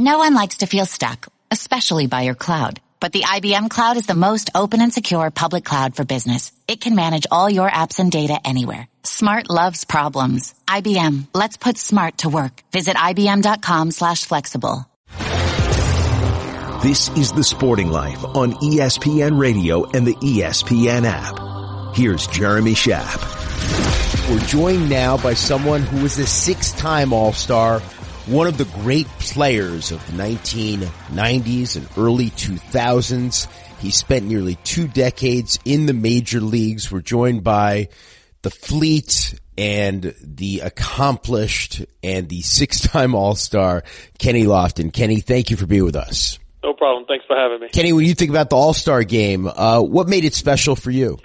No one likes to feel stuck, especially by your cloud. But the IBM Cloud is the most open and secure public cloud for business. It can manage all your apps and data anywhere. Smart loves problems. IBM, let's put smart to work. Visit IBM.com slash flexible. This is The Sporting Life on ESPN Radio and the ESPN app. Here's Jeremy Schaap. We're joined now by someone who was a six-time All-Star, one of the great players of the 1990s and early 2000s. He spent nearly two decades in the major leagues. We're joined by the fleet and the accomplished and the six-time All-Star, Kenny Lofton. Kenny, thank you for being with us. No problem. Thanks for having me. Kenny, when you think about the All-Star game, uh, what made it special for you?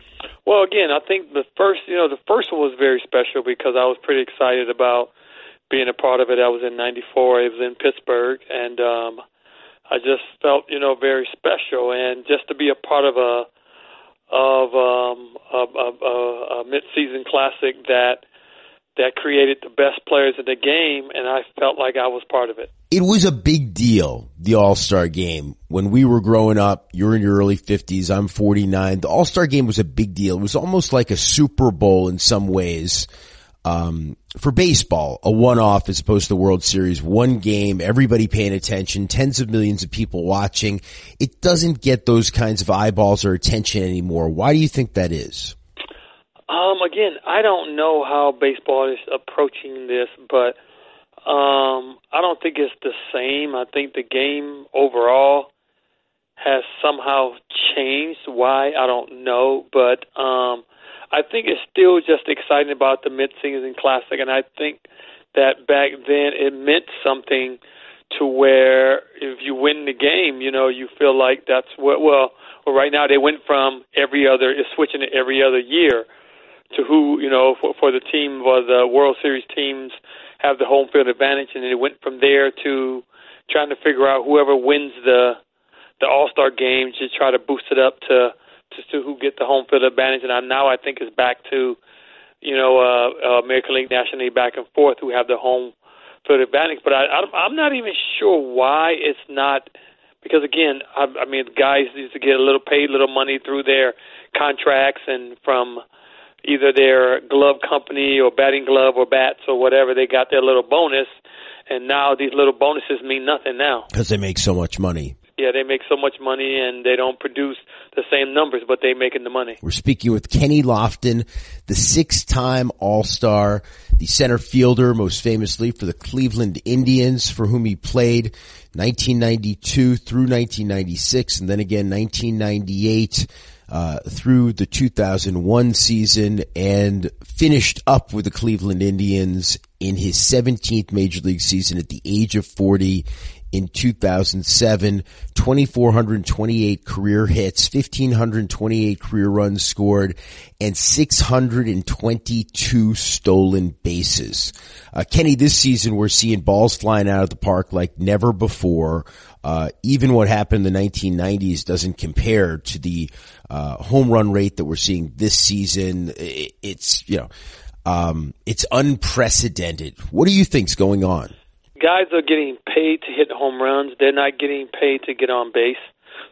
Well, again, I think the first, you know, the first one was very special because I was pretty excited about being a part of it. I was in '94. It was in Pittsburgh, and um, I just felt, you know, very special. And just to be a part of a of um, a, a, a, a mid-season classic that that created the best players in the game, and I felt like I was part of it. It was a big deal, the All-Star game. When we were growing up, you're in your early 50s, I'm 49. The All-Star game was a big deal. It was almost like a Super Bowl in some ways. Um, for baseball, a one-off as opposed to the World Series, one game, everybody paying attention, tens of millions of people watching. It doesn't get those kinds of eyeballs or attention anymore. Why do you think that is? Um, again, I don't know how baseball is approaching this, but um, I don't think it's the same. I think the game overall has somehow changed. Why I don't know, but um, I think it's still just exciting about the mid-season classic, and I think that back then it meant something to where if you win the game, you know, you feel like that's what. Well, well, right now they went from every other is switching it every other year to who you know for, for the team was the World Series teams have the home field advantage, and it went from there to trying to figure out whoever wins the the All Star game to try to boost it up to to, who get the home field advantage. And I, now I think it's back to you know uh, uh, American League, National League, back and forth who have the home field advantage. But I, I I'm not even sure why it's not because again, I, I mean, guys used to get a little paid, little money through their contracts and from either their glove company or batting glove or bats or whatever. They got their little bonus, and now these little bonuses mean nothing now because they make so much money. Yeah, they make so much money and they don't produce the same numbers, but they're making the money. We're speaking with Kenny Lofton, the six-time All-Star, the center fielder, most famously for the Cleveland Indians, for whom he played 1992 through 1996, and then again 1998 uh, through the 2001 season and finished up with the Cleveland Indians in his 17th major league season at the age of 40 in 2007, 2,428 career hits, 1,528 career runs scored, and 622 stolen bases. Uh, Kenny, this season we're seeing balls flying out of the park like never before. Uh, even what happened in the 1990s doesn't compare to the uh, home run rate that we're seeing this season. It's you know, um, it's unprecedented. What do you think's going on? Guys are getting paid to hit home runs. They're not getting paid to get on base.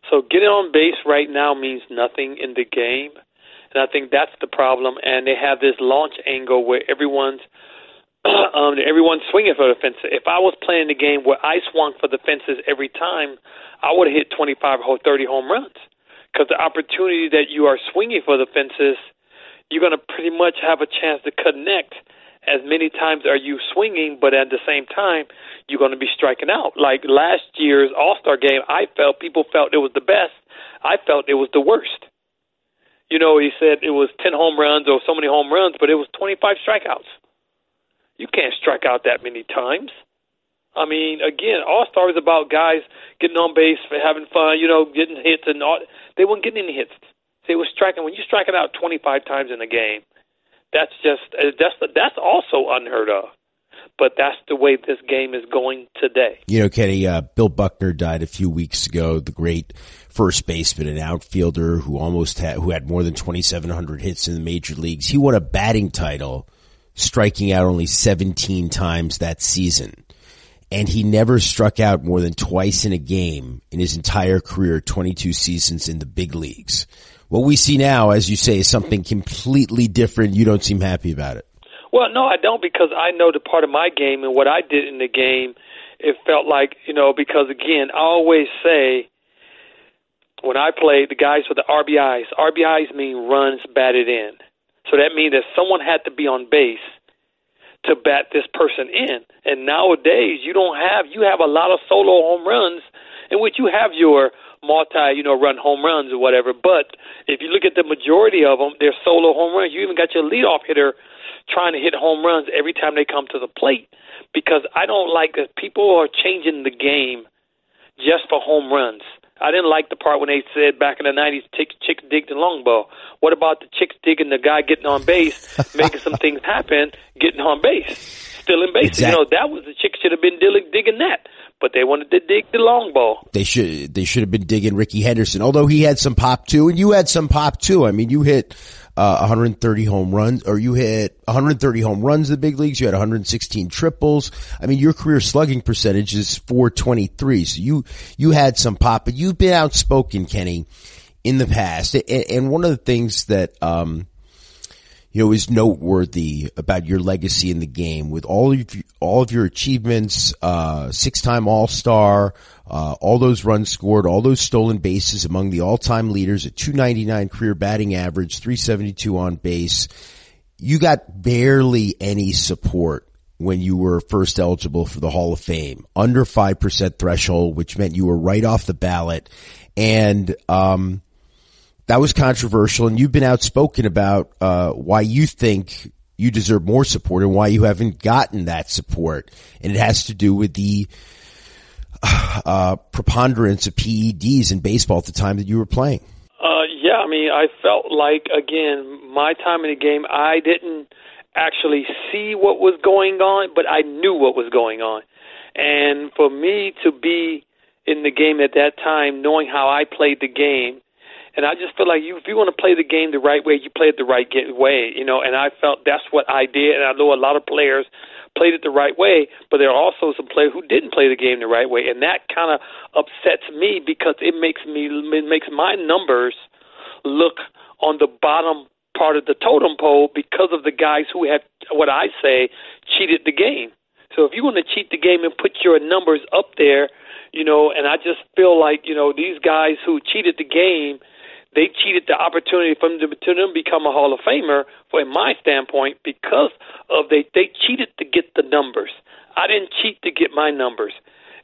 So getting on base right now means nothing in the game, and I think that's the problem. And they have this launch angle where everyone's um, everyone's swinging for the fences. If I was playing the game where I swung for the fences every time, I would have hit 25 or 30 home runs. Because the opportunity that you are swinging for the fences, you're going to pretty much have a chance to connect as many times are you swinging, but at the same time, you're going to be striking out. Like last year's All Star game, I felt people felt it was the best. I felt it was the worst. You know, he said it was 10 home runs or so many home runs, but it was 25 strikeouts. You can't strike out that many times. I mean, again, All Star is about guys getting on base, having fun, you know, getting hits, and all. They weren't getting any hits. They were striking. When you strike it out 25 times in a game, that's just uh, that's that's also unheard of. But that's the way this game is going today. You know, Kenny, uh, Bill Buckner died a few weeks ago. The great first baseman and outfielder who almost had who had more than 2,700 hits in the major leagues. He won a batting title striking out only 17 times that season. And he never struck out more than twice in a game in his entire career, 22 seasons in the big leagues. What we see now, as you say, is something completely different. You don't seem happy about it. Well, no, I don't because I know the part of my game and what I did in the game. It felt like you know because again, I always say when I played the guys with the RBIs. RBIs mean runs batted in, so that means that someone had to be on base to bat this person in. And nowadays, you don't have you have a lot of solo home runs in which you have your multi, you know, run home runs or whatever. But if you look at the majority of them, they're solo home runs. You even got your leadoff hitter trying to hit home runs every time they come to the plate because I don't like that people are changing the game just for home runs. I didn't like the part when they said back in the '90s, chicks, chicks dig the long ball. What about the chicks digging the guy getting on base, making some things happen, getting on base, still in base? Exactly. You know that was the chicks should have been digging, digging that, but they wanted to dig the long ball. They should they should have been digging Rickey Henderson, although he had some pop too, and you had some pop too. I mean, you hit uh, 130 home runs, or you hit 130 home runs in the big leagues. You had 116 triples. I mean, your career slugging percentage is 423. So you, you had some pop, but you've been outspoken, Kenny, in the past. And, and one of the things that, um, you know, is noteworthy about your legacy in the game with all of your, all of your achievements, uh, six-time All-Star, uh, all those runs scored, all those stolen bases among the all-time leaders at 299 career batting average, 372 on base. You got barely any support when you were first eligible for the Hall of Fame, under 5% threshold, which meant you were right off the ballot. And, um, that was controversial and you've been outspoken about, uh, why you think you deserve more support and why you haven't gotten that support. And it has to do with the, uh, preponderance of PEDs in baseball at the time that you were playing? Uh, yeah, I mean, I felt like again, my time in the game, I didn't actually see what was going on, but I knew what was going on. And for me to be in the game at that time, knowing how I played the game, and I just feel like you, if you want to play the game the right way, you play it the right way, you know. And I felt that's what I did, and I know a lot of players played it the right way, but there are also some players who didn't play the game the right way, and that kind of upsets me because it makes me it makes my numbers look on the bottom part of the totem pole because of the guys who have what I say cheated the game. So if you want to cheat the game and put your numbers up there, you know, and I just feel like you know these guys who cheated the game they cheated the opportunity for them to, to become a Hall of Famer. from my standpoint, because of they they cheated to get the numbers. I didn't cheat to get my numbers.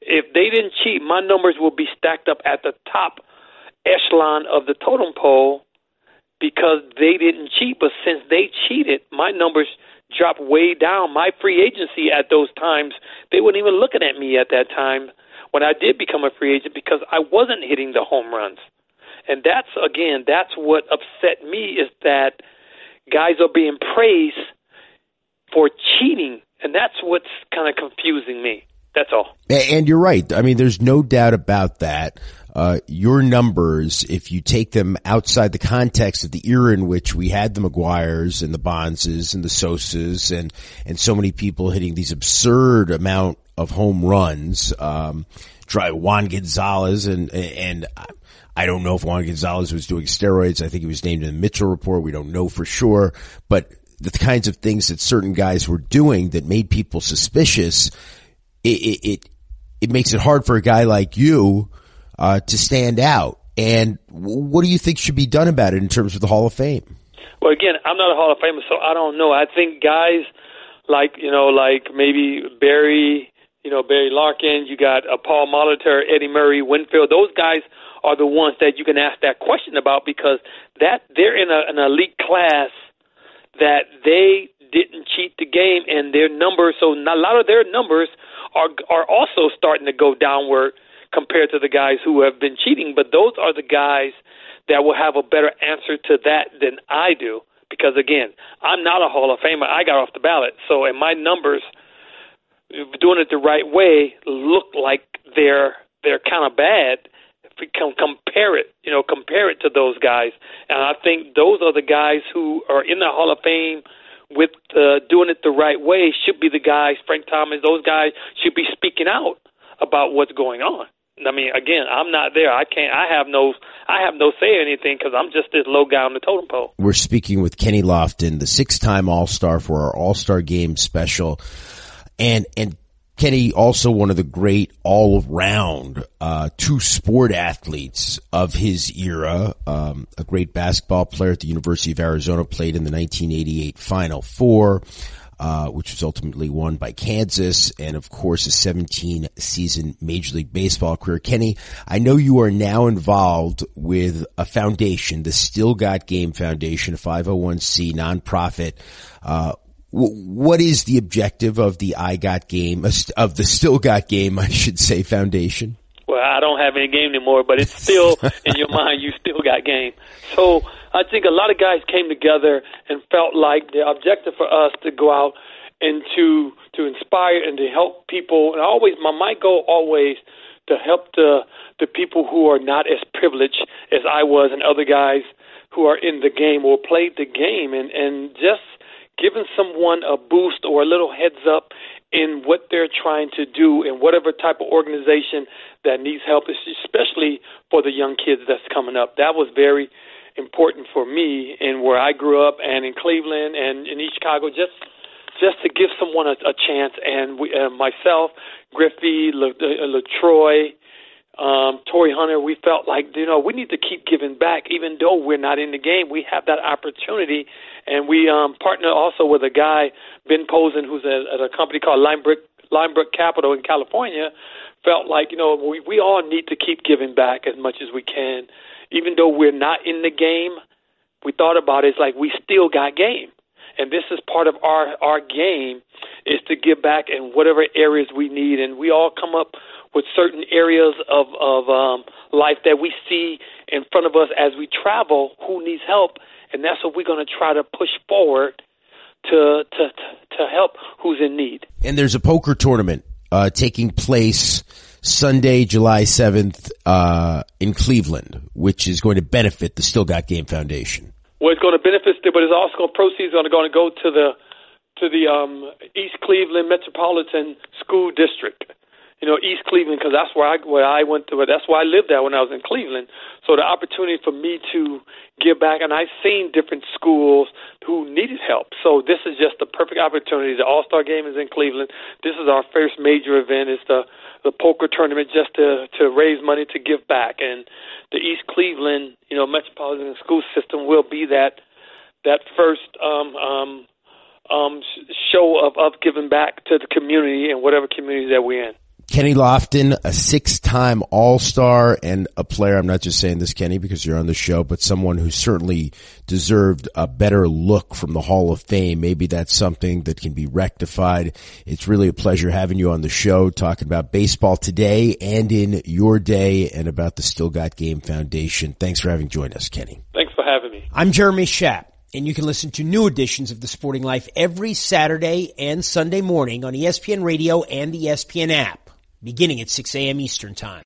If they didn't cheat, my numbers will be stacked up at the top echelon of the totem pole because they didn't cheat. But since they cheated, my numbers dropped way down. My free agency at those times, they weren't even looking at me at that time when I did become a free agent because I wasn't hitting the home runs. And that's again, that's what upset me is that guys are being praised for cheating, and that's what's kind of confusing me. That's all. And you're right. I mean, there's no doubt about that. Uh, your numbers, if you take them outside the context of the era in which we had the McGwire's and the Bondses and the Sosas and, and so many people hitting these absurd amount of home runs, um, try Juan Gonzalez and, and I don't know if Juan Gonzalez was doing steroids. I think he was named in the Mitchell report. We don't know for sure, but the kinds of things that certain guys were doing that made people suspicious, it, it, it, it makes it hard for a guy like you, uh, to stand out. And what do you think should be done about it in terms of the Hall of Fame? Well, again, I'm not a Hall of Famer, so I don't know. I think guys like, you know, like maybe Barry, you know, Barry Larkin, you got uh, Paul Molitor, Eddie Murray, Winfield, those guys – are the ones that you can ask that question about because that they're in a, an elite class that they didn't cheat the game and their numbers so a lot of their numbers are are also starting to go downward compared to the guys who have been cheating but those are the guys that will have a better answer to that than I do because again I'm not a Hall of Famer. I got off the ballot so and my numbers doing it the right way look like they're they're kind of bad com- compare it, you know, compare it to those guys. And I think those are the guys who are in the Hall of Fame with uh, doing it the right way should be the guys, Frank Thomas, those guys should be speaking out about what's going on. I mean, again, I'm not there. I can't. I have no. I have no say in anything because I'm just this low guy on the totem pole. We're speaking with Kenny Lofton, the six-time All-Star for our All-Star Game special, and and Kenny also one of the great all-around uh, two sport athletes of his era. Um, a great basketball player at the University of Arizona, played in the 1988 Final Four uh, which was ultimately won by Kansas, and of course a 17 season Major League Baseball career. Kenny, I know you are now involved with a foundation, the Still Got Game Foundation, a 501c nonprofit. Uh, what is the objective of the I Got Game, of the Still Got Game, I should say, foundation? Well, I don't have any game anymore, but it's still in your mind. You still got game. So I think a lot of guys came together and felt like the objective for us to go out and to to inspire and to help people. And always, my my goal always to help the the people who are not as privileged as I was and other guys who are in the game or played the game, and and just giving someone a boost or a little heads up in what they're trying to do in whatever type of organization that needs help, especially for the young kids that's coming up. That was very important for me in where I grew up and in Cleveland and in East Chicago, just just to give someone a, a chance. And we, uh, myself, Griffey, Le, uh, LaTroy, um, Torii Hunter, we felt like you know we need to keep giving back, even though we're not in the game. We have that opportunity, and we um, partner also with a guy, Ben Posen, who's at, a company called Linebrook Linebrook Capital in California. Felt like you know we we all need to keep giving back as much as we can, even though we're not in the game. We thought about it, it's like we still got game, and this is part of our our game is to give back in whatever areas we need, and we all come up with certain areas of of um, life that we see in front of us as we travel who needs help, and that's what we're going to try to push forward to to to help who's in need. And there's a poker tournament uh, taking place Sunday, July seventh, uh, in Cleveland, which is going to benefit the Still Got Game Foundation. Well, it's going to benefit, but it's also going to proceeds are going to go to the to the um, East Cleveland Metropolitan School District you know, East Cleveland because that's where I where I went to. That's where I lived at when I was in Cleveland. So the opportunity for me to give back, and I've seen different schools who needed help. So this is just the perfect opportunity. The All Star Game is in Cleveland. This is our first major event. It's the the poker tournament just to to raise money to give back, and the East Cleveland, you know, Metropolitan School System will be that that first um, um, um, show of, of giving back to the community and whatever community that we're in. Kenny Lofton, a six-time All-Star and a player. I'm not just saying this, Kenny, because you're on the show, but someone who certainly deserved a better look from the Hall of Fame. Maybe that's something that can be rectified. It's really a pleasure having you on the show, talking about baseball today and in your day and about the Still Got Game Foundation. Thanks for having joined us, Kenny. Thanks for having me. I'm Jeremy Schaap. And you can listen to new editions of The Sporting Life every Saturday and Sunday morning on ESPN Radio and the ESPN app beginning at 6 a.m. Eastern Time.